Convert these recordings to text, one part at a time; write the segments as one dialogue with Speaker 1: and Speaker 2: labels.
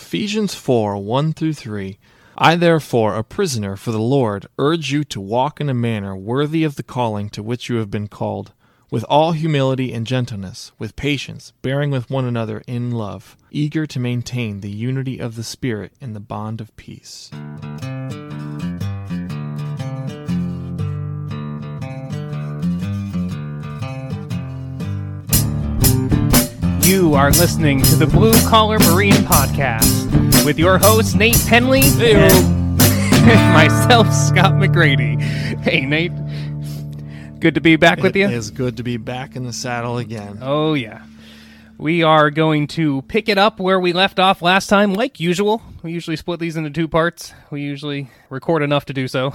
Speaker 1: Ephesians 4 1 through 3. I, therefore, a prisoner for the Lord, urge you to walk in a manner worthy of the calling to which you have been called, with all humility and gentleness, with patience, bearing with one another in love, eager to maintain the unity of the Spirit in the bond of peace.
Speaker 2: You are listening to the Blue Collar Berean Podcast with your host, Nate Penley, and myself, Scott McGrady. Hey, Nate. Good to be back with you.
Speaker 1: It is good to be back in the saddle again.
Speaker 2: Oh, yeah. We are going to pick it up where we left off last time, like usual. We usually split these into two parts. We usually record enough to do so.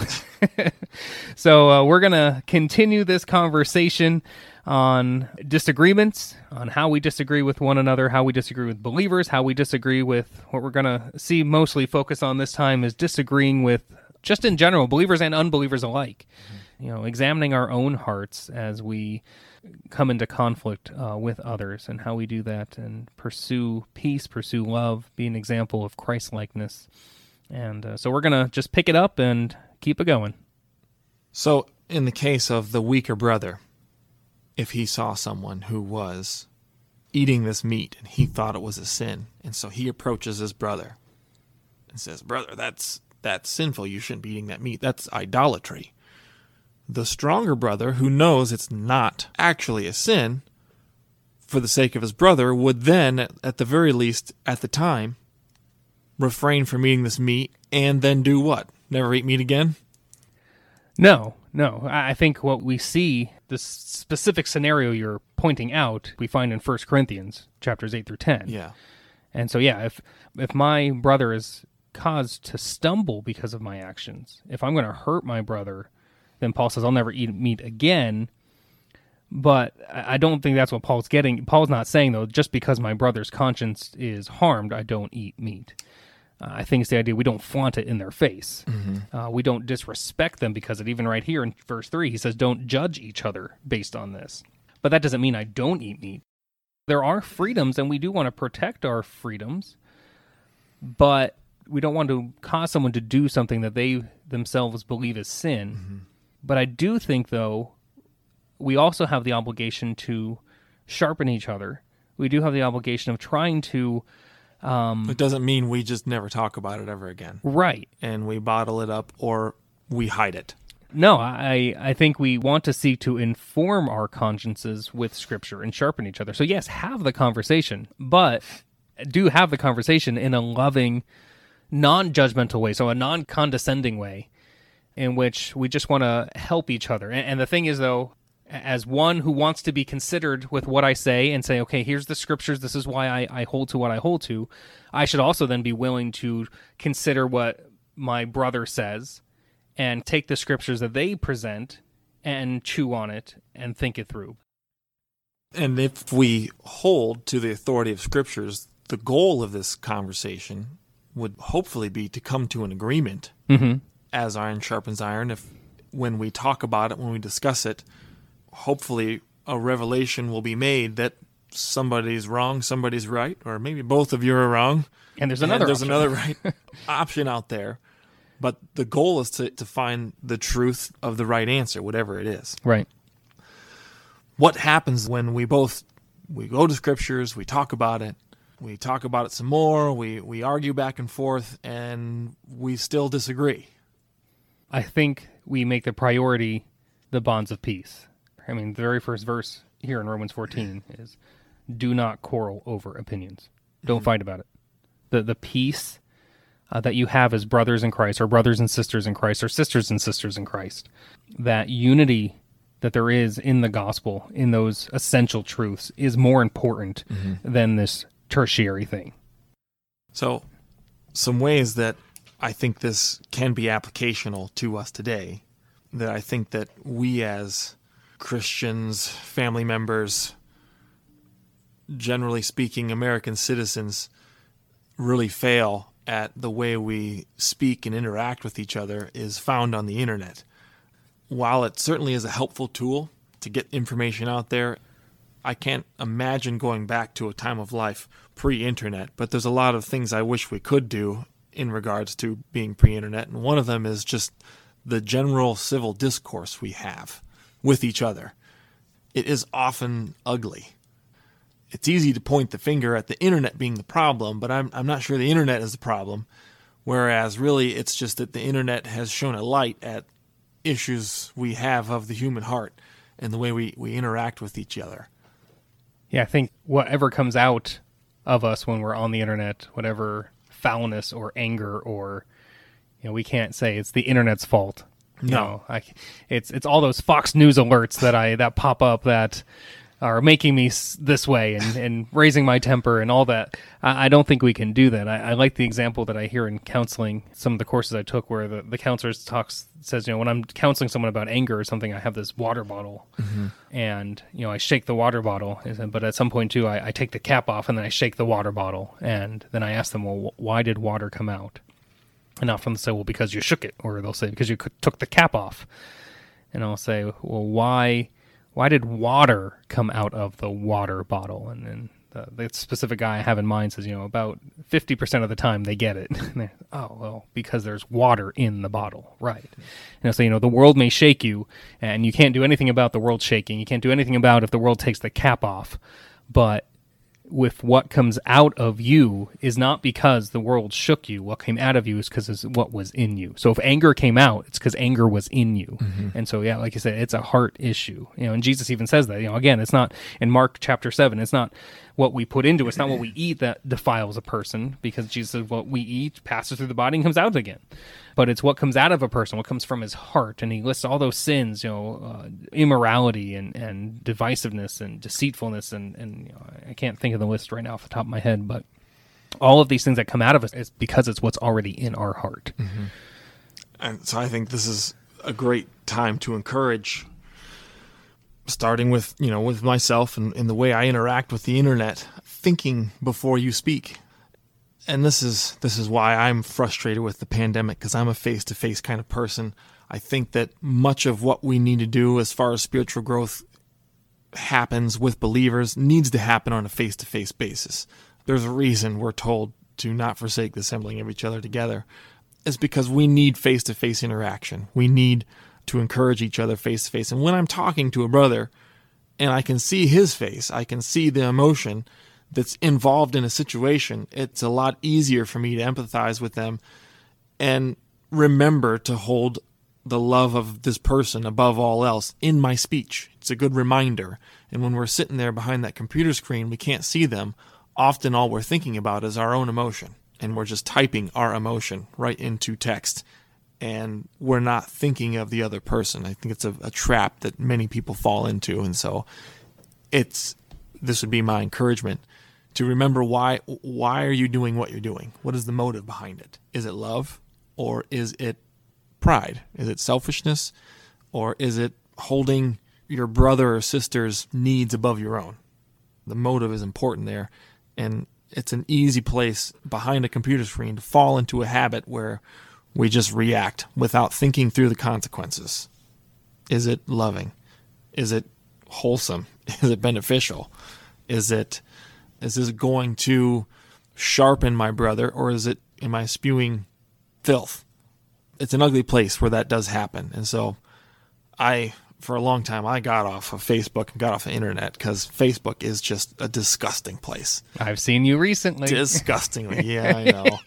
Speaker 2: so, uh, we're going to continue this conversation on disagreements, on how we disagree with one another, how we disagree with believers, how we disagree with what we're going to see mostly focus on this time is disagreeing with just in general, believers and unbelievers alike. You know, examining our own hearts as we come into conflict uh, with others and how we do that and pursue peace, pursue love, be an example of Christ likeness. And uh, so we're going to just pick it up and keep it going.
Speaker 1: So, in the case of the weaker brother, if he saw someone who was eating this meat and he thought it was a sin, and so he approaches his brother and says, "Brother, that's that's sinful. You shouldn't be eating that meat. That's idolatry." The stronger brother, who knows it's not actually a sin, for the sake of his brother, would then, at the very least, at the time, refrain from eating this meat and then do what? Never eat meat again?
Speaker 2: No, no. I think what we see, this specific scenario you're pointing out, we find in First Corinthians chapters eight through ten.
Speaker 1: Yeah.
Speaker 2: And so, yeah, if if my brother is caused to stumble because of my actions, if I'm going to hurt my brother, then Paul says I'll never eat meat again. But I don't think that's what Paul's getting. Paul's not saying though, just because my brother's conscience is harmed, I don't eat meat. Uh, I think it's the idea we don't flaunt it in their face. Uh, we don't disrespect them because of it. Even right here in verse 3, he says, don't judge each other based on this. But that doesn't mean I don't eat meat. There are freedoms, and we do want to protect our freedoms, but we don't want to cause someone to do something that they themselves believe is sin. But I do think, though, we also have the obligation to sharpen each other. We do have the obligation of trying to. Um,
Speaker 1: It doesn't mean we just never talk about it ever again
Speaker 2: right.
Speaker 1: and we bottle it up or we hide it.
Speaker 2: No, I I think we want to seek to inform our consciences with Scripture and sharpen each other. So yes, have the conversation, but do have the conversation in a loving, non-judgmental way, so a non-condescending way, in which we just want to help each other. And, and the thing is, though, as one who wants to be considered with what I say and say, okay, here's the scriptures, this is why I, I hold to what I hold to, I should also then be willing to consider what my brother says and take the scriptures that they present and chew on it and think it through.
Speaker 1: And if we hold to the authority of scriptures, the goal of this conversation would hopefully be to come to an agreement
Speaker 2: Mm-hmm.
Speaker 1: as iron sharpens iron. If when we talk about it, when we discuss it, hopefully a revelation will be made that somebody's wrong, somebody's right, or maybe both of you are wrong.
Speaker 2: And there's
Speaker 1: and
Speaker 2: another.
Speaker 1: there's
Speaker 2: option.
Speaker 1: another right option out there. But the goal is to, to find the truth of the right answer, whatever it is.
Speaker 2: Right.
Speaker 1: What happens when we both we go to scriptures, we talk about it, we talk about it some more, we, we argue back and forth, and we still disagree.
Speaker 2: I think we make the priority the bonds of peace. I mean, the very first verse here in Romans 14 is do not quarrel over opinions. Don't fight about it. The the peace uh, that you have as brothers in Christ or brothers and sisters in Christ or sisters and sisters in Christ. That unity that there is in the gospel in those essential truths is more important than this tertiary thing.
Speaker 1: So, some ways that I think this can be applicational to us today, that I think that we as Christians, family members, generally speaking, American citizens, really fail at the way we speak and interact with each other is found on the internet. While it certainly is a helpful tool to get information out there, I can't imagine going back to a time of life pre internet, but there's a lot of things I wish we could do in regards to being pre internet. And one of them is just the general civil discourse we have with each other. It is often ugly. It's easy to point the finger at the internet being the problem, but I'm, I'm not sure the internet is the problem. Whereas really, it's just that the internet has shown a light at issues we have of the human heart and the way we, we interact with each other.
Speaker 2: Yeah, I think whatever comes out of us when we're on the internet, whatever foulness or anger or you know, we can't say it's the internet's fault. You
Speaker 1: No.
Speaker 2: know, I, it's it's all those Fox News alerts that I that pop up that are making me s- this way and, and raising my temper and all that. I, I don't think we can do that. I, I like the example that I hear in counseling. Some of the courses I took where the, the counselor talks says, you know, when I'm counseling someone about anger or something, I have this water bottle mm-hmm. and you know I shake the water bottle. But at some point too, I, I take the cap off and then I shake the water bottle and then I ask them, well, why did water come out? And often they'll say, well, because you shook it, or they'll say because you took the cap off. And I'll say, well, why, why did water come out of the water bottle? And then the, the specific guy I have in mind says, you know, about fifty percent of the time they get it. Oh well, because there's water in the bottle, right? And I'll say, you know, the world may shake you, and you can't do anything about the world shaking. You can't do anything about if the world takes the cap off, but with what comes out of you is not because the world shook you. What came out of you is because it's what was in you. So if anger came out, it's because anger was in you. Mm-hmm. And so yeah, like you said, it's a heart issue. You know, and Jesus even says that. You know, again, it's not in Mark chapter seven. It's not what we put into. It's not what we eat that defiles a person, because Jesus said what we eat passes through the body and comes out again. But it's what comes out of a person, what comes from his heart, and he lists all those sins. You know, uh, immorality and and divisiveness and deceitfulness and and you know, I can't think of the list right now off the top of my head, but all of these things that come out of us is because it's what's already in our heart.
Speaker 1: And so I think this is a great time to encourage starting with, you know, with myself and, and the way I interact with the internet, thinking before you speak. And this is this is why I'm frustrated with the pandemic because I'm a face-to-face kind of person. I think that much of what we need to do as far as spiritual growth happens with believers needs to happen on a face-to-face basis. There's a reason we're told to not forsake the assembling of each other together. It's because we need face-to-face interaction. We need to encourage each other face-to-face. And when I'm talking to a brother and I can see his face, I can see the emotion that's involved in a situation, it's a lot easier for me to empathize with them and remember to hold the love of this person above all else in my speech. It's a good reminder. And when we're sitting there behind that computer screen, we can't see them. Often all we're thinking about is our own emotion. And we're just typing our emotion right into text. And we're not thinking of the other person. I think it's a, a trap that many people fall into. And so it's this would be my encouragement to remember why why are you doing what you're doing? What is the motive behind it? Is it love or is it pride? Is it selfishness or is it holding your brother or sister's needs above your own? The motive is important there and it's an easy place behind a computer screen to fall into a habit where we just react without thinking through the consequences. Is it loving? Is it wholesome? Is it beneficial? Is it is this going to sharpen my brother or is it am I spewing filth? It's an ugly place where that does happen. And so I for a long time I got off of Facebook and got off the internet cuz Facebook is just a disgusting place.
Speaker 2: I've seen you recently.
Speaker 1: Disgustingly. Yeah, I know.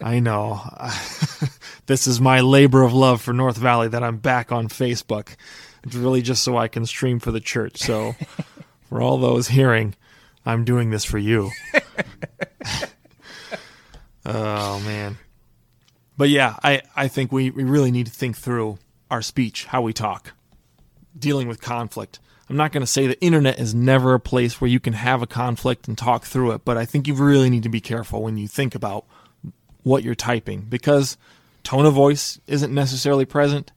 Speaker 1: I know. this is my labor of love for North Valley that I'm back on Facebook. It's really just so I can stream for the church. So, for all those hearing, I'm doing this for you. oh, man. But yeah, I, I think we, we really need to think through our speech, how we talk, dealing with conflict. I'm not going to say the internet is never a place where you can have a conflict and talk through it, but I think you really need to be careful when you think about what you're typing because tone of voice isn't necessarily present.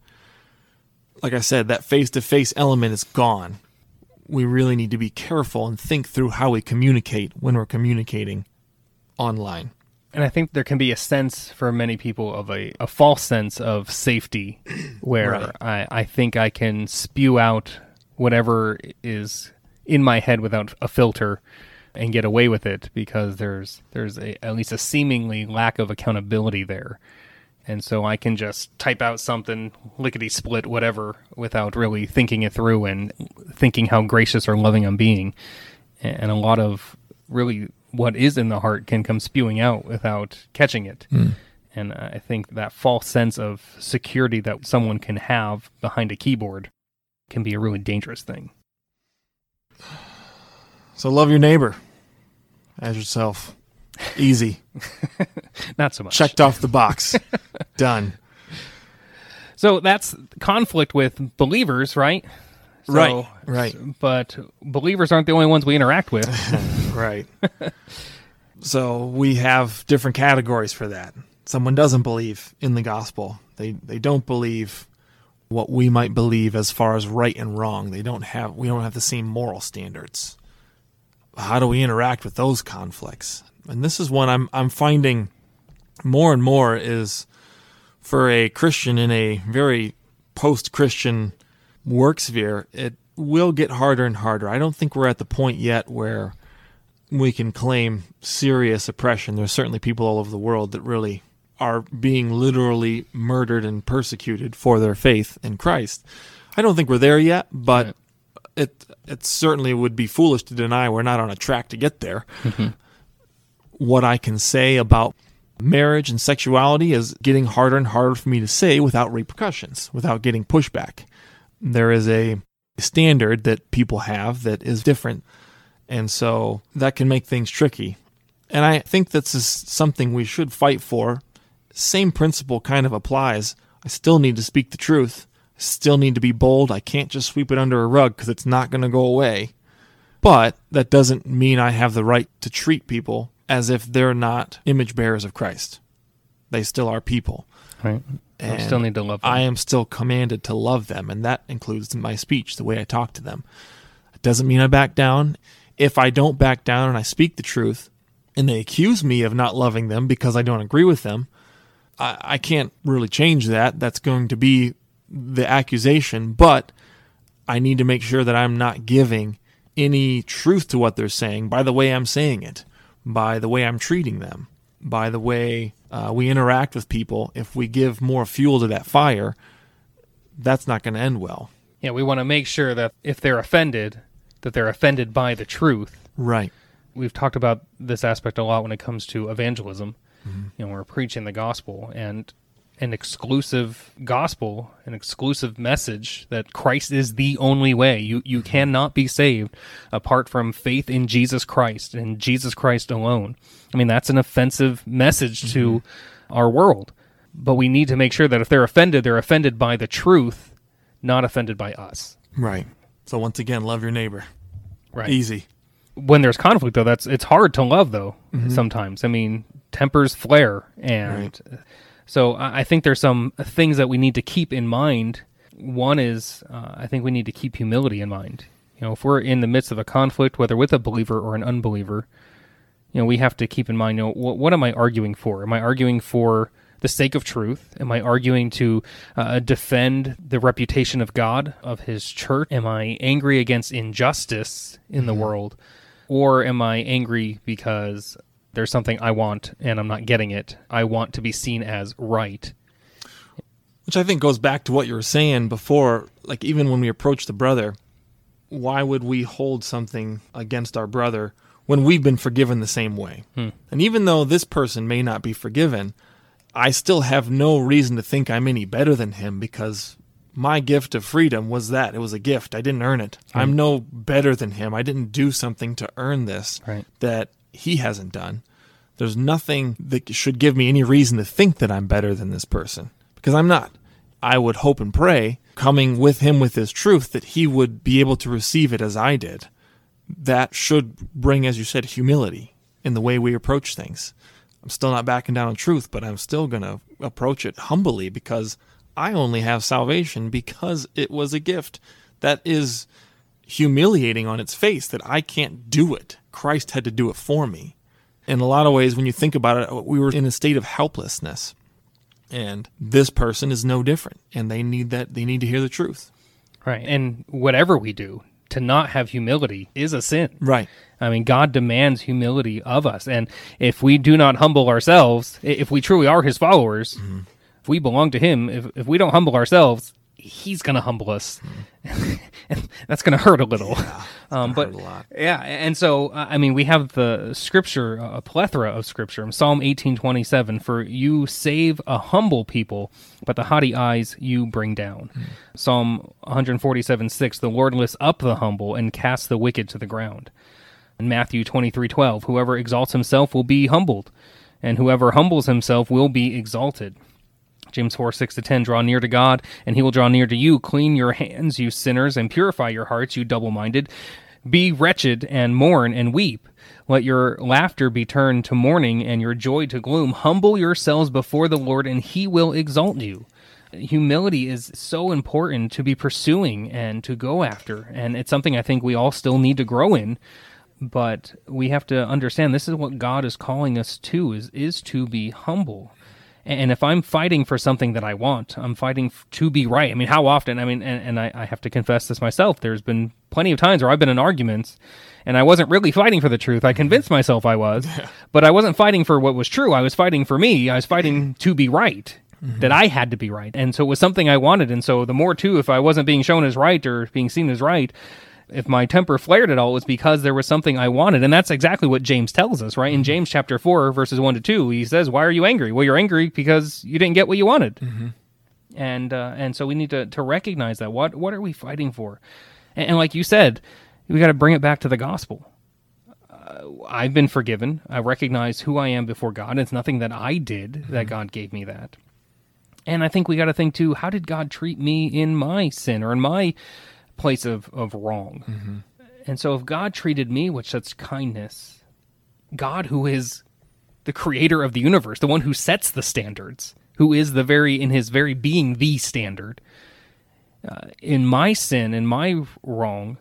Speaker 1: Like I said, that face to face element is gone. We really need to be careful and think through how we communicate when we're communicating online.
Speaker 2: And I think there can be a sense for many people of a, a false sense of safety where
Speaker 1: Right.
Speaker 2: I, I think I can spew out whatever is in my head without a filter and get away with it because there's there's a, at least a seemingly lack of accountability there. And so I can just type out something lickety split whatever without really thinking it through and thinking how gracious or loving I'm being. And a lot of really what is in the heart can come spewing out without catching it.
Speaker 1: Hmm.
Speaker 2: And I think that false sense of security that someone can have behind a keyboard can be a really dangerous thing.
Speaker 1: So love your neighbor as yourself. Easy.
Speaker 2: Not so much.
Speaker 1: Checked off the box. Done.
Speaker 2: So that's conflict with believers, right? So-
Speaker 1: Right, right.
Speaker 2: But believers aren't the only ones we interact with.
Speaker 1: Right. so we have different categories for that. Someone doesn't believe in the gospel. They they don't believe what we might believe as far as right and wrong. They don't have we don't have the same moral standards. How do we interact with those conflicts? And this is one I'm I'm finding more and more is for a Christian in a very post-Christian work sphere, it will get harder and harder. I don't think we're at the point yet where we can claim serious oppression. There's certainly people all over the world that really are being literally murdered and persecuted for their faith in Christ. I don't think we're there yet, but
Speaker 2: Right.
Speaker 1: it it certainly would be foolish to deny we're not on a track to get there. Mm-hmm. What I can say about marriage and sexuality is getting harder and harder for me to say without repercussions, without getting pushback. There is a standard that people have that is different. And so that can make things tricky. And I think this is something we should fight for. Same principle kind of applies. I still need to speak the truth. I still need to be bold. I can't just sweep it under a rug because it's not going to go away. But that doesn't mean I have the right to treat people as if they're not image bearers of Christ. They still are people.
Speaker 2: right? I still need to love them.
Speaker 1: I am still commanded to love them, and that includes my speech, the way I talk to them. It doesn't mean I back down. If I don't back down and I speak the truth, and they accuse me of not loving them because I don't agree with them, I, I can't really change that. That's going to be the accusation, but I need to make sure that I'm not giving any truth to what they're saying by the way I'm saying it, by the way I'm treating them, by the way uh, we interact with people. If we give more fuel to that fire, that's not going to end well.
Speaker 2: yeah, we want to make sure that if they're offended, that they're offended by the truth.
Speaker 1: Right.
Speaker 2: We've talked about this aspect a lot when it comes to evangelism. You know, we're preaching the gospel and an exclusive gospel, an exclusive message that Christ is the only way. You you cannot be saved apart from faith in Jesus Christ and Jesus Christ alone. I mean, that's an offensive message to our world. But we need to make sure that if they're offended, they're offended by the truth, not offended by us.
Speaker 1: Right. So once again, love your neighbor.
Speaker 2: Right.
Speaker 1: Easy.
Speaker 2: when there's conflict though that's it's hard to love though
Speaker 1: Mm-hmm.
Speaker 2: sometimes i mean tempers flare and so I, think there's some things that we need to keep in mind. One is uh, i think we need to keep humility in mind. You know if we're in the midst of a conflict whether with a believer or an unbeliever you know we have to keep in mind you know what, what am i arguing for? Am i arguing for the sake of truth? Am i arguing to uh, defend the reputation of god of his church? Am i angry against injustice in the world? Or am i angry because there's something i want and i'm not getting it i want to be seen as right
Speaker 1: Which I think goes back to what you were saying before. Like, even when we approach the brother, why would we hold something against our brother when we've been forgiven the same way? Hmm. And even though this person may not be forgiven, I still have no reason to think I'm any better than him because my gift of freedom was that. It was a gift. I didn't earn it. I'm no better than him. I didn't do something to earn this
Speaker 2: Right.
Speaker 1: that he hasn't done. There's nothing that should give me any reason to think that I'm better than this person because I'm not. I would hope and pray, coming with him with his truth, that he would be able to receive it as I did. That should bring, as you said, humility in the way we approach things. I'm still not backing down on truth, but I'm still going to approach it humbly because I only have salvation because it was a gift. That is humiliating on its face that I can't do it. Christ had to do it for me. In a lot of ways, when you think about it, we were in a state of helplessness. And this person is no different. And they need that, they need to hear the truth.
Speaker 2: right and whatever we do to not have humility is a sin.
Speaker 1: Right.
Speaker 2: I mean, God demands humility of us. And if we do not humble ourselves, if we truly are his followers,
Speaker 1: Mm-hmm.
Speaker 2: if we belong to him, if, if we don't humble ourselves, he's going to humble us. and that's going to hurt a little. um, but yeah, and so uh, I mean, we have the scripture, a plethora of scripture. Psalm eighteen twenty seven: For you save a humble people, but the haughty eyes you bring down. Psalm one hundred forty seven six: The Lord lifts up the humble and casts the wicked to the ground. And Matthew twenty three twelve: Whoever exalts himself will be humbled, and whoever humbles himself will be exalted. James 4, 6 to 10, draw near to God, and he will draw near to you. Clean your hands, you sinners, and purify your hearts, you double minded. Be wretched, and mourn, and weep. Let your laughter be turned to mourning, and your joy to gloom. Humble yourselves before the Lord, and he will exalt you. Humility is so important to be pursuing and to go after, and it's something I think we all still need to grow in but we have to understand this is what God is calling us to is is to be humble. And if I'm fighting for something that I want, I'm fighting to be right. I mean, how often? I mean, and, and I, I have to confess this myself. There's been plenty of times where I've been in arguments and I wasn't really fighting for the truth. I convinced myself I was, but I wasn't fighting for what was true. I was fighting for me. I was fighting to be right. Mm-hmm. That I had to be right. And so it was something I wanted. And so the more, too, if I wasn't being shown as right or being seen as right, if my temper flared at all, it was because there was something I wanted. And that's exactly what James tells us, right? In James chapter 4, verses 1 to 2, he says, Why are you angry? Well, you're angry because you didn't get what you wanted. And uh, and so we need to, to recognize that. What what are we fighting for? And, and like you said, we got to bring it back to the gospel. Uh, I've been forgiven. I recognize who I am before God. It's nothing that I did that God gave me that. And I think we got to think too, how did God treat me in my sin or in my place of, of wrong? And so if God treated me with such kindness, God, who is the creator of the universe, the one who sets the standards, who is the very, in his very being, the standard, uh, in my sin, in my wrong,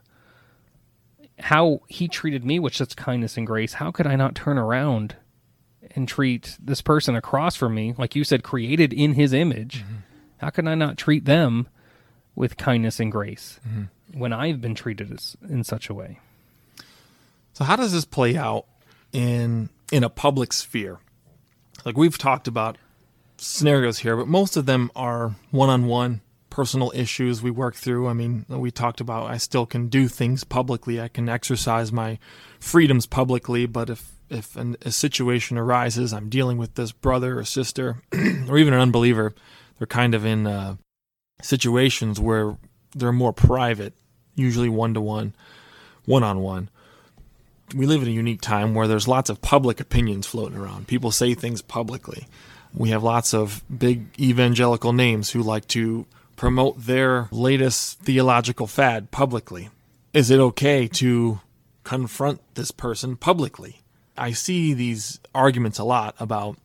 Speaker 2: how he treated me with such kindness and grace, how could I not turn around and treat this person across from me, like you said, created in his image? How can I not treat them with kindness and grace when I've been treated as, in such a way?
Speaker 1: So how does this play out in in a public sphere? Like we've talked about scenarios here, but most of them are one-on-one personal issues we work through. I mean, we talked about I still can do things publicly. I can exercise my freedoms publicly, but if if an, a situation arises, I'm dealing with this brother or sister or even an unbeliever, they're kind of in uh, situations where they're more private, usually one-to-one, one-on-one we live in a unique time where there's lots of public opinions floating around. People say things publicly. We have lots of big evangelical names who like to promote their latest theological fad publicly. Is it okay to confront this person publicly? I see these arguments a lot about,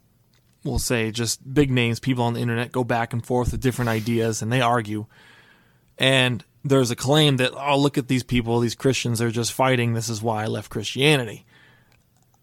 Speaker 1: we'll say, just big names, people on the internet go back and forth with different ideas and they argue. And there's a claim that, oh, look at these people, these Christians, they're just fighting. This is why I left Christianity.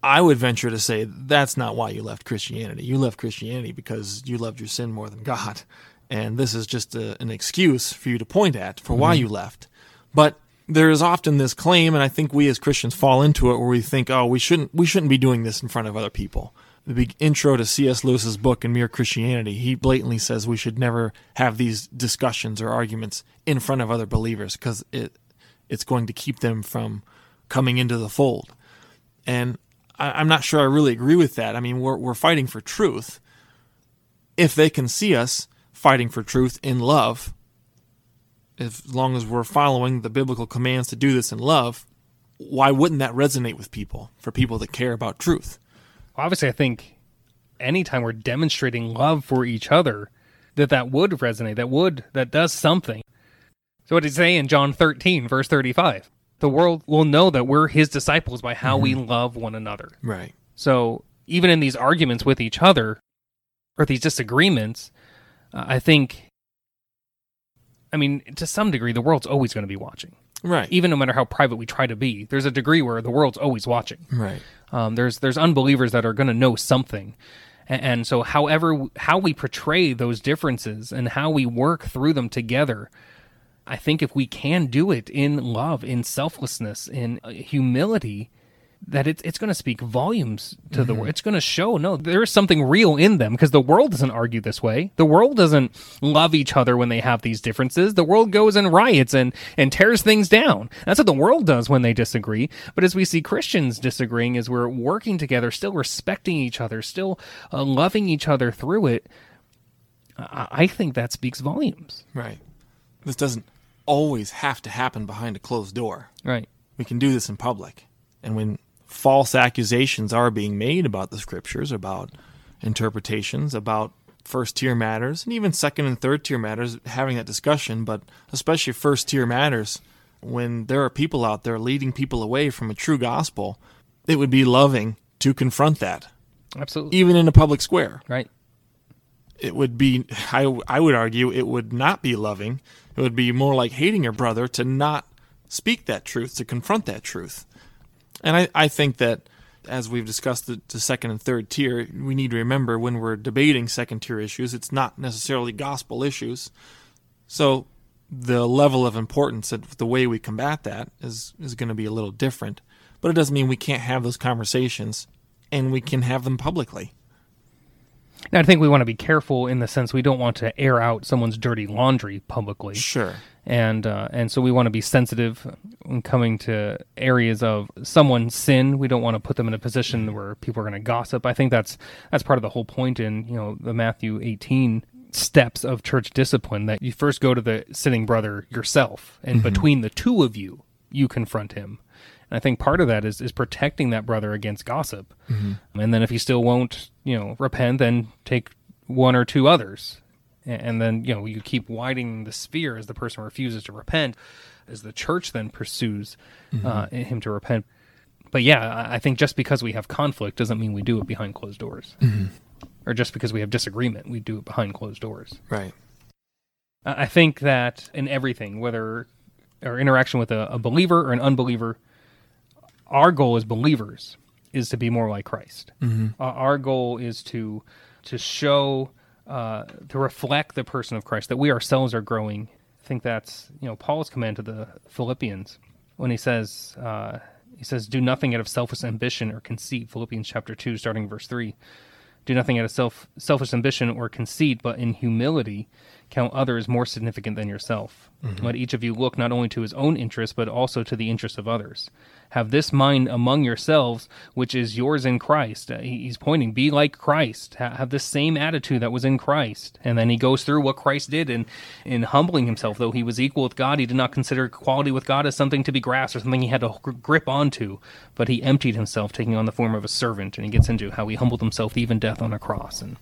Speaker 1: I would venture to say that's not why you left Christianity. You left Christianity because you loved your sin more than God. And this is just a, an excuse for you to point at for why mm-hmm. you left. But there is often this claim, and I think we as Christians fall into it, where we think, oh, we shouldn't we shouldn't be doing this in front of other people. The big intro to C.S. Lewis's book in Mere Christianity, he blatantly says we should never have these discussions or arguments in front of other believers because it it's going to keep them from coming into the fold. And I, I'm not sure I really agree with that. I mean, we're we're fighting for truth. If they can see us fighting for truth in love, as long as we're following the biblical commands to do this in love, why wouldn't that resonate with people? For people that care about truth.
Speaker 2: Obviously i think anytime we're demonstrating love for each other that that would resonate that would that does something so what did he say in john 13 verse 35 the world will know that we're his disciples by how we love one another
Speaker 1: Right.
Speaker 2: so even in these arguments with each other or these disagreements uh, i think i mean to some degree the world's always going to be watching
Speaker 1: Right.
Speaker 2: even no matter how private we try to be there's a degree where the world's always watching
Speaker 1: Right.
Speaker 2: Um, there's there's unbelievers that are going to know something, and, and so however how we portray those differences and how we work through them together, I think if we can do it in love, in selflessness, in uh, humility, that it's it's going to speak volumes to the world. It's going to show no, there is something real in them because the world doesn't argue this way. The world doesn't love each other when they have these differences. The world goes and riots and and tears things down. That's what the world does when they disagree. But as we see Christians disagreeing, as we're working together, still respecting each other, still uh, loving each other through it, I, I think that speaks volumes.
Speaker 1: Right. This doesn't always have to happen behind a closed door.
Speaker 2: Right.
Speaker 1: We can do this in public. And when false accusations are being made about the scriptures, about interpretations, about first tier matters, and even second and third tier matters, having that discussion, but especially first tier matters, when there are people out there leading people away from a true gospel, it would be loving to confront that,
Speaker 2: Absolutely.
Speaker 1: even in a public square.
Speaker 2: Right.
Speaker 1: It would be, I, I would argue, it would not be loving. It would be more like hating your brother to not speak that truth, to confront that truth. And I, I think that as we've discussed the, the second and third tier, we need to remember when we're debating second tier issues, it's not necessarily gospel issues. So the level of importance of the way we combat that is, is going to be a little different. But it doesn't mean we can't have those conversations and we can have them publicly.
Speaker 2: Now, I think we want to be careful in the sense we don't want to air out someone's dirty laundry publicly.
Speaker 1: Sure.
Speaker 2: and uh, and so we want to be sensitive when coming to areas of someone's sin. We don't want to put them in a position where people are going to gossip. I think that's that's part of the whole point in you know the Matthew 18 steps of church discipline that you first go to the sinning brother yourself, and between the two of you, you confront him. And I think part of that is is protecting that brother against gossip. Mm-hmm. And then if he still won't, you know, repent, then take one or two others. And then you know you keep widening the sphere as the person refuses to repent as the church then pursues mm-hmm. uh, him to repent. But yeah I- think just because we have conflict doesn't mean we do it behind closed doors. Mm-hmm. Or just because we have disagreement we do it behind closed doors.
Speaker 1: Right.
Speaker 2: I I think that in everything, whether our interaction with a, a believer or an unbeliever, our goal as believers is to be more like Christ. Uh, our goal is to to show, uh, to reflect the person of Christ. That we ourselves are growing. I think that's you know Paul's command to the Philippians when he says uh, he says, "Do nothing out of selfish ambition or conceit." Philippians chapter two, starting verse three. Do nothing out of self selfish ambition or conceit, but in humility count others more significant than yourself. Let each of you look not only to his own interest, but also to the interests of others. Have this mind among yourselves, which is yours in Christ. Uh, he's pointing, be like Christ. Ha- have this same attitude that was in Christ. And then he goes through what Christ did in, in humbling himself. Though he was equal with God, he did not consider equality with God as something to be grasped or something he had to gr- grip onto, but he emptied himself, taking on the form of a servant. And he gets into how he humbled himself, even death on a cross. And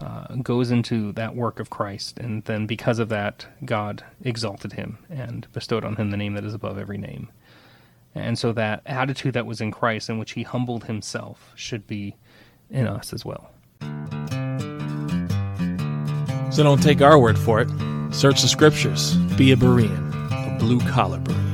Speaker 2: uh, goes into that work of Christ, and then because of that, God exalted him and bestowed on him the name that is above every name. And so that attitude that was in Christ, in which he humbled himself, should be in us as well.
Speaker 1: So don't take our word for it. Search the scriptures. Be a Berean, a blue collar Berean.